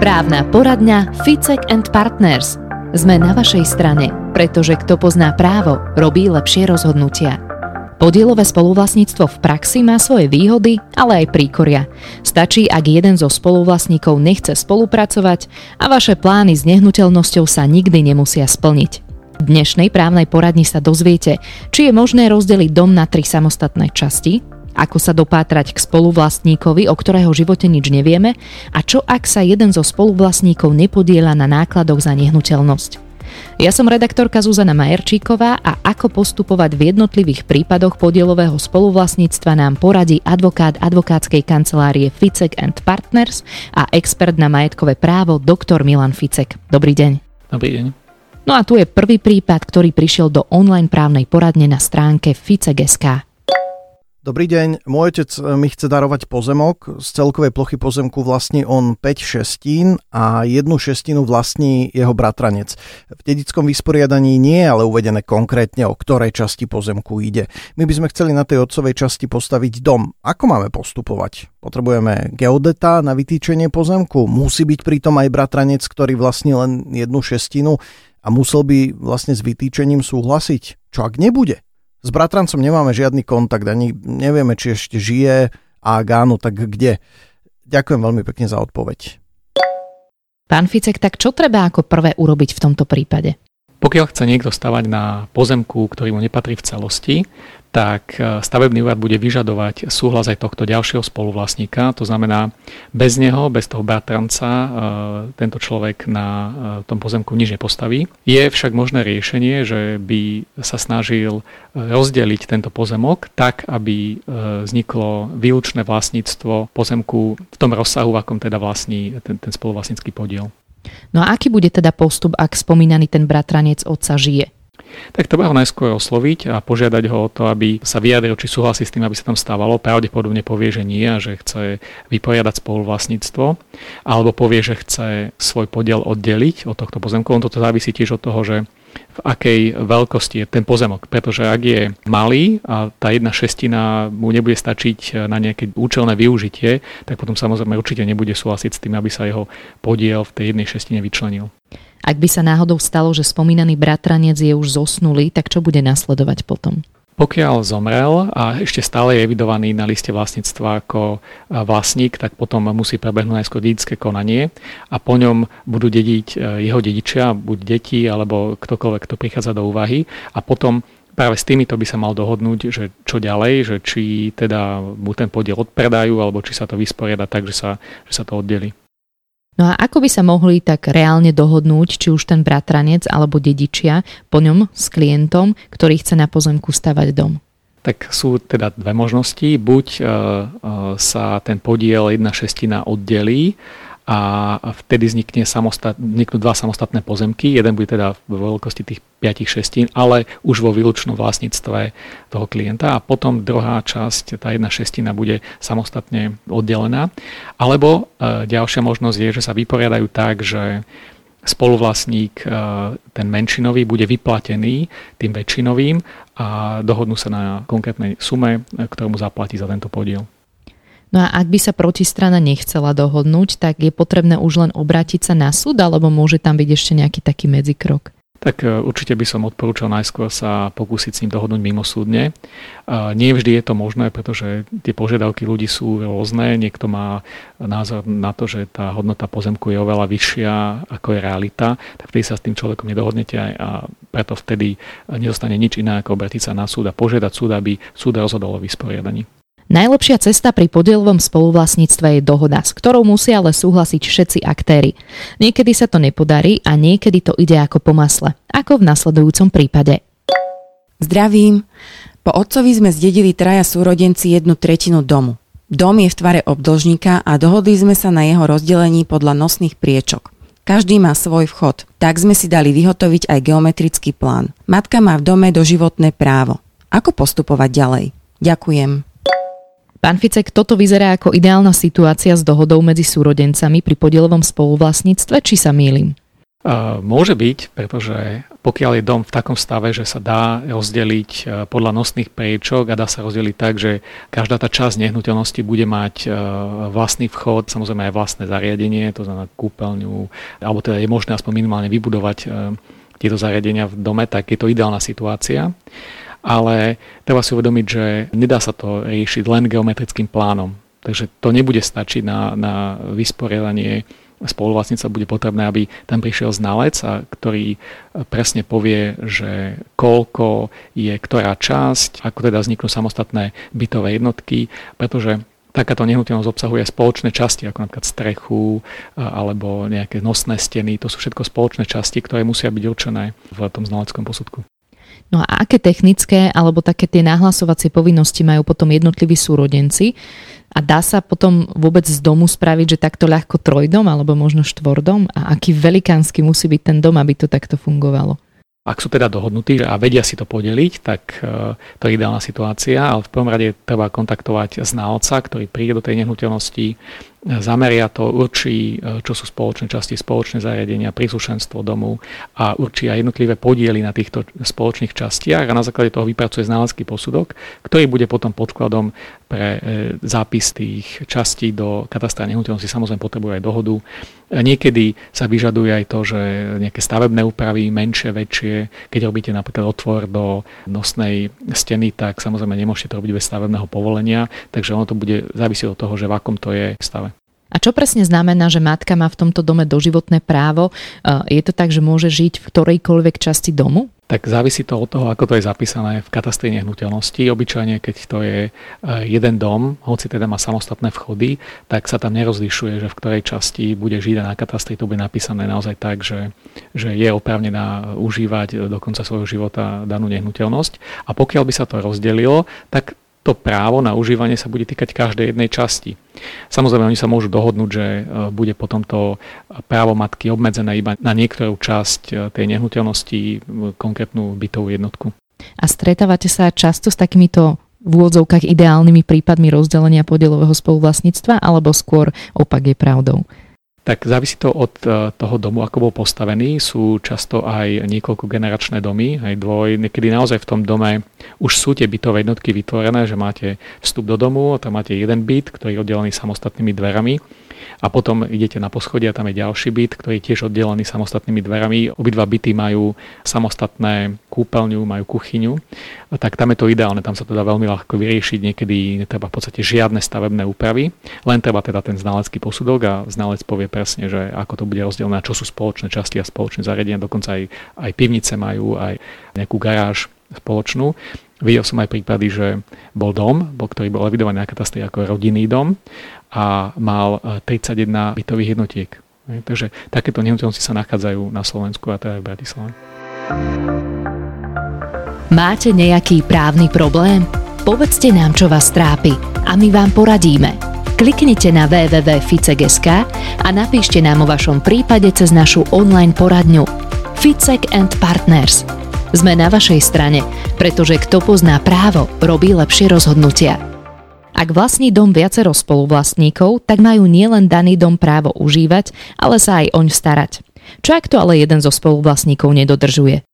Právna poradňa Ficek and Partners. Sme na vašej strane, pretože kto pozná právo, robí lepšie rozhodnutia. Podielové spoluvlastníctvo v praxi má svoje výhody, ale aj príkoria. Stačí, ak jeden zo spoluvlastníkov nechce spolupracovať a vaše plány s nehnuteľnosťou sa nikdy nemusia splniť. V dnešnej právnej poradni sa dozviete, či je možné rozdeliť dom na tri samostatné časti, ako sa dopátrať k spoluvlastníkovi, o ktorého živote nič nevieme a čo ak sa jeden zo spoluvlastníkov nepodiela na nákladoch za nehnuteľnosť. Ja som redaktorka Zuzana Majerčíková a ako postupovať v jednotlivých prípadoch podielového spoluvlastníctva nám poradí advokát advokátskej kancelárie Ficek and Partners a expert na majetkové právo doktor Milan Ficek. Dobrý deň. Dobrý deň. No a tu je prvý prípad, ktorý prišiel do online právnej poradne na stránke ficek.sk. Dobrý deň, môj otec e, mi chce darovať pozemok. Z celkovej plochy pozemku vlastní on 5 šestín a jednu šestinu vlastní jeho bratranec. V dedickom vysporiadaní nie je ale uvedené konkrétne, o ktorej časti pozemku ide. My by sme chceli na tej otcovej časti postaviť dom. Ako máme postupovať? Potrebujeme geodeta na vytýčenie pozemku? Musí byť pritom aj bratranec, ktorý vlastní len jednu šestinu a musel by vlastne s vytýčením súhlasiť? Čo ak nebude? S bratrancom nemáme žiadny kontakt, ani nevieme, či ešte žije a ak áno, tak kde. Ďakujem veľmi pekne za odpoveď. Pán Ficek, tak čo treba ako prvé urobiť v tomto prípade? Pokiaľ chce niekto stavať na pozemku, ktorý mu nepatrí v celosti, tak e, stavebný úrad bude vyžadovať súhlas aj tohto ďalšieho spoluvlastníka. To znamená, bez neho, bez toho bratranca, e, tento človek na e, tom pozemku nič nepostaví. Je však možné riešenie, že by sa snažil rozdeliť tento pozemok tak, aby vzniklo výlučné vlastníctvo pozemku v tom rozsahu, v akom teda vlastní ten, ten spoluvlastnícky podiel. No a aký bude teda postup, ak spomínaný ten bratranec otca žije? Tak treba ho najskôr osloviť a požiadať ho o to, aby sa vyjadril, či súhlasí s tým, aby sa tam stávalo. Pravdepodobne povie, že nie a že chce vyporiadať spoluvlastníctvo, alebo povie, že chce svoj podiel oddeliť od tohto pozemku. On toto závisí tiež od toho, že v akej veľkosti je ten pozemok. Pretože ak je malý a tá jedna šestina mu nebude stačiť na nejaké účelné využitie, tak potom samozrejme určite nebude súhlasiť s tým, aby sa jeho podiel v tej jednej šestine vyčlenil. Ak by sa náhodou stalo, že spomínaný bratranec je už zosnulý, tak čo bude nasledovať potom? Pokiaľ zomrel a ešte stále je evidovaný na liste vlastníctva ako vlastník, tak potom musí prebehnúť najskôr dedické konanie a po ňom budú dediť e, jeho dedičia, buď deti alebo ktokoľvek, kto prichádza do úvahy a potom práve s týmito by sa mal dohodnúť, že čo ďalej, že či teda mu ten podiel odpredajú alebo či sa to vysporiada tak, že sa, že sa to oddeli. No a ako by sa mohli tak reálne dohodnúť, či už ten bratranec alebo dedičia po ňom s klientom, ktorý chce na pozemku stavať dom? Tak sú teda dve možnosti. Buď uh, uh, sa ten podiel jedna šestina oddelí a vtedy vznikne samostat, vzniknú dva samostatné pozemky. Jeden bude teda vo veľkosti tých 5 šestín, ale už vo výlučnom vlastníctve toho klienta a potom druhá časť, tá jedna šestina bude samostatne oddelená. Alebo e, ďalšia možnosť je, že sa vyporiadajú tak, že spoluvlastník, e, ten menšinový, bude vyplatený tým väčšinovým a dohodnú sa na konkrétnej sume, e, ktorú mu zaplatí za tento podiel. No a ak by sa protistrana nechcela dohodnúť, tak je potrebné už len obrátiť sa na súd, alebo môže tam byť ešte nejaký taký medzikrok? Tak e, určite by som odporúčal najskôr sa pokúsiť s ním dohodnúť mimo súdne. Nie vždy je to možné, pretože tie požiadavky ľudí sú rôzne. Niekto má názor na to, že tá hodnota pozemku je oveľa vyššia, ako je realita, tak vtedy sa s tým človekom nedohodnete a preto vtedy nezostane nič iné, ako obrátiť sa na súd a požiadať súd, aby súd rozhodol o vysporiadaní. Najlepšia cesta pri podielovom spoluvlastníctve je dohoda, s ktorou musia ale súhlasiť všetci aktéry. Niekedy sa to nepodarí a niekedy to ide ako po masle, ako v nasledujúcom prípade. Zdravím. Po otcovi sme zdedili traja súrodenci jednu tretinu domu. Dom je v tvare obdlžníka a dohodli sme sa na jeho rozdelení podľa nosných priečok. Každý má svoj vchod, tak sme si dali vyhotoviť aj geometrický plán. Matka má v dome doživotné právo. Ako postupovať ďalej? Ďakujem. Pán Ficek, toto vyzerá ako ideálna situácia s dohodou medzi súrodencami pri podielovom spoluvlastníctve, či sa mýlim? Môže byť, pretože pokiaľ je dom v takom stave, že sa dá rozdeliť e, podľa nosných priečok a dá sa rozdeliť tak, že každá tá časť nehnuteľnosti bude mať e, vlastný vchod, samozrejme aj vlastné zariadenie, to znamená kúpeľňu, alebo teda je možné aspoň minimálne vybudovať e, tieto zariadenia v dome, tak je to ideálna situácia. Ale treba si uvedomiť, že nedá sa to riešiť len geometrickým plánom. Takže to nebude stačiť na, na vysporiadanie spoluvlastnica bude potrebné, aby tam prišiel znalec, a ktorý presne povie, že koľko je ktorá časť, ako teda vzniknú samostatné bytové jednotky, pretože takáto nehnuteľnosť obsahuje spoločné časti, ako napríklad strechu alebo nejaké nosné steny. To sú všetko spoločné časti, ktoré musia byť určené v tom znaleckom posudku. No a aké technické alebo také tie nahlasovacie povinnosti majú potom jednotliví súrodenci? A dá sa potom vôbec z domu spraviť, že takto ľahko trojdom alebo možno štvordom? A aký velikánsky musí byť ten dom, aby to takto fungovalo? Ak sú teda dohodnutí a vedia si to podeliť, tak e, to je ideálna situácia, ale v prvom rade treba kontaktovať znalca, ktorý príde do tej nehnuteľnosti, zameria to, určí, e, čo sú spoločné časti, spoločné zariadenia, príslušenstvo domu a určí aj jednotlivé podiely na týchto spoločných častiach a na základe toho vypracuje znalecký posudok, ktorý bude potom podkladom pre e, zápis tých častí do katastra nehnuteľnosti. Samozrejme potrebuje aj dohodu. Niekedy sa vyžaduje aj to, že nejaké stavebné úpravy, menšie, väčšie, keď robíte napríklad otvor do nosnej steny, tak samozrejme nemôžete to robiť bez stavebného povolenia, takže ono to bude závisieť od toho, že v akom to je stave. A čo presne znamená, že matka má v tomto dome doživotné právo? Je to tak, že môže žiť v ktorejkoľvek časti domu? tak závisí to od toho, ako to je zapísané v katastri nehnuteľnosti. Obyčajne, keď to je e, jeden dom, hoci teda má samostatné vchody, tak sa tam nerozlišuje, že v ktorej časti bude žiť a na katastri to bude napísané naozaj tak, že, že je oprávnená užívať do konca svojho života danú nehnuteľnosť. A pokiaľ by sa to rozdelilo, tak to právo na užívanie sa bude týkať každej jednej časti. Samozrejme, oni sa môžu dohodnúť, že e, bude potom to právo matky obmedzené iba na niektorú časť e, tej nehnuteľnosti, konkrétnu bytovú jednotku. A stretávate sa často s takýmito v úvodzovkách ideálnymi prípadmi rozdelenia podielového spoluvlastníctva, alebo skôr opak je pravdou? Tak závisí to od e, toho domu, ako bol postavený. Sú často aj niekoľko generačné domy, aj dvoj. Niekedy naozaj v tom dome už sú tie bytové jednotky vytvorené, že máte vstup do domu, tam máte jeden byt, ktorý je oddelený samostatnými dverami a potom idete na poschodie a tam je ďalší byt, ktorý je tiež oddelený samostatnými dverami. Obidva byty majú samostatné kúpeľňu, majú kuchyňu, tak tam je to ideálne, tam sa to dá veľmi ľahko vyriešiť, niekedy netreba v podstate žiadne stavebné úpravy, len treba teda ten znalecký posudok a znalec povie presne, že ako to bude rozdelené, čo sú spoločné časti a spoločné zariadenia, dokonca aj, aj pivnice majú, aj nejakú garáž spoločnú. Videl som aj prípady, že bol dom, ktorý bol evidovaný na katastri ako rodinný dom a mal 31 e, bytových jednotiek. Takže takéto nehnuteľnosti sa nachádzajú na Slovensku a teda v Bratislave. Máte nejaký právny problém? Povedzte nám, čo vás trápi a my vám poradíme. Kliknite na www.ficek.sk a napíšte nám o vašom prípade cez našu online poradňu Ficek and Partners. Sme na vašej strane, pretože kto pozná právo, robí lepšie rozhodnutia. Ak vlastní dom viacero spoluvlastníkov, tak majú nielen daný dom právo užívať, ale sa aj oň starať. Čo ak to ale jeden zo spoluvlastníkov nedodržuje?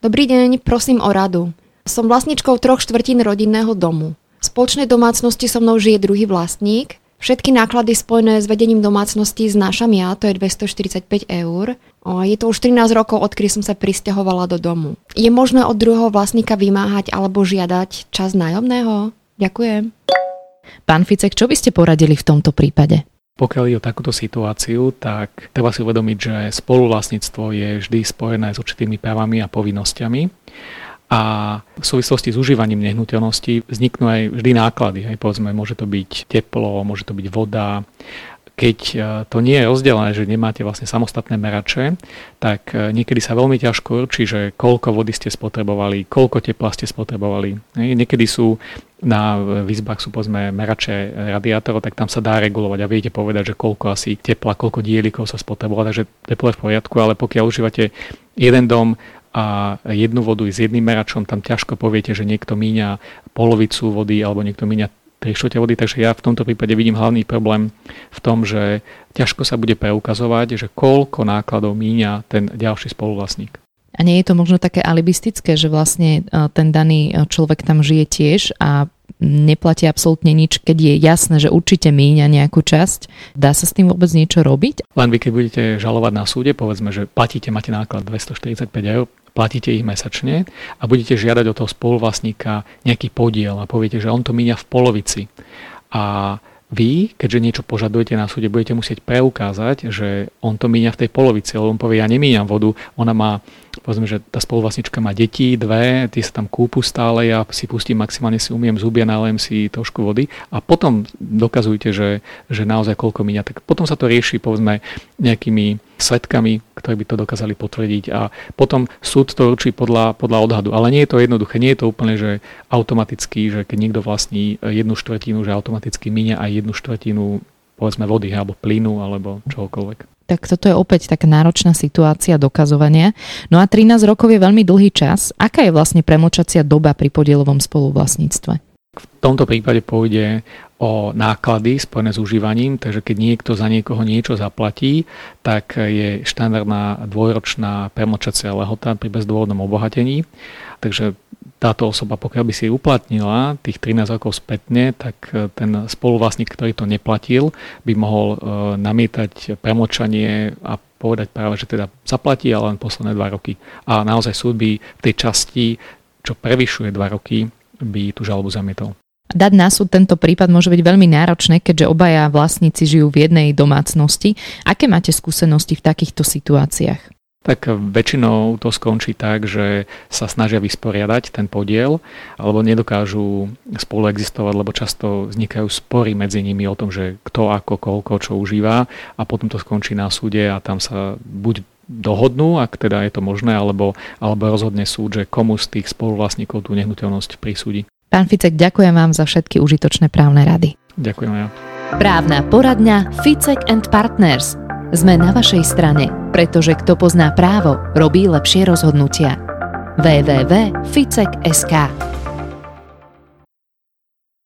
Dobrý deň, prosím o radu. Som vlastničkou troch štvrtín rodinného domu. V spoločnej domácnosti so mnou žije druhý vlastník. Všetky náklady spojené s vedením domácnosti znášam ja, to je 245 eur. Je to už 13 rokov, odkedy som sa pristahovala do domu. Je možné od druhého vlastníka vymáhať alebo žiadať čas nájomného? Ďakujem. Pán Ficek, čo by ste poradili v tomto prípade? Pokiaľ je o takúto situáciu, tak treba si uvedomiť, že spoluvlastníctvo je vždy spojené s určitými právami a povinnosťami a v súvislosti s užívaním nehnuteľnosti vzniknú aj vždy náklady. Hej, povedzme, môže to byť teplo, môže to byť voda, keď e, to nie je rozdelené, že nemáte vlastne samostatné merače, tak e, niekedy sa veľmi ťažko určí, že koľko vody ste spotrebovali, koľko tepla ste spotrebovali. Niekedy sú na výzbách sú povedzme merače radiátorov, tak tam sa dá regulovať a viete povedať, že koľko asi tepla, koľko dielikov sa spotrebovalo, takže teplo je v poriadku, ale pokiaľ užívate jeden dom a jednu vodu s jedným meračom, tam ťažko poviete, že niekto míňa polovicu vody alebo niekto míňa 3 vody, takže ja v tomto prípade vidím hlavný problém v tom, že ťažko sa bude preukazovať, že koľko nákladov míňa ten ďalší spoluvlastník. A nie je to možno také alibistické, že vlastne e, ten daný e, človek tam žije tiež a neplatí absolútne nič, keď je jasné, že určite míňa nejakú časť. Dá sa s tým vôbec niečo robiť? Len vy, keď budete žalovať na súde, povedzme, že platíte, máte náklad 245 eur, platíte ich mesačne a budete žiadať od toho spoluvlastníka nejaký podiel a poviete, že on to míňa v polovici. A vy, keďže niečo požadujete na súde, budete musieť preukázať, že on to míňa v tej polovici, lebo on povie, ja nemíňam vodu, ona má, povedzme, že tá spoluvlastnička má deti, dve, tie sa tam kúpu stále, ja si pustím, maximálne si umiem zuby a nalejem si trošku vody a potom dokazujte, že, že naozaj koľko míňa. Tak potom sa to rieši, povedzme, nejakými svetkami, ktorí by to dokázali potvrdiť a potom súd to určí podľa, podľa odhadu. Ale nie je to jednoduché, nie je to úplne, že automaticky, že keď niekto vlastní jednu štvrtinu, že automaticky míňa aj jednu štvrtinu povedzme vody alebo plynu alebo čohokoľvek. Tak toto je opäť taká náročná situácia dokazovania. No a 13 rokov je veľmi dlhý čas. Aká je vlastne premočacia doba pri podielovom spoluvlastníctve? V tomto prípade pôjde o náklady spojené s užívaním, takže keď niekto za niekoho niečo zaplatí, tak je štandardná dvojročná premočacia lehota pri bezdôvodnom obohatení. Takže táto osoba, pokiaľ by si uplatnila tých 13 rokov spätne, tak ten spoluvlastník, ktorý to neplatil, by mohol e, namietať premočanie a povedať práve, že teda zaplatí, ale len posledné 2 roky. A naozaj súd by v tej časti, čo prevyšuje 2 roky, by tú žalobu zamietol. Dať na súd tento prípad môže byť veľmi náročné, keďže obaja vlastníci žijú v jednej domácnosti. Aké máte skúsenosti v takýchto situáciách? Tak väčšinou to skončí tak, že sa snažia vysporiadať ten podiel, alebo nedokážu spolu existovať, lebo často vznikajú spory medzi nimi o tom, že kto ako, koľko, čo užíva a potom to skončí na súde a tam sa buď dohodnú, ak teda je to možné, alebo, alebo rozhodne súd, že komu z tých spoluvlastníkov tú nehnuteľnosť prisúdi. Pán Ficek, ďakujem vám za všetky užitočné právne rady. Ďakujem ja. Právna poradňa Ficek and Partners. Sme na vašej strane, pretože kto pozná právo, robí lepšie rozhodnutia. www.ficek.sk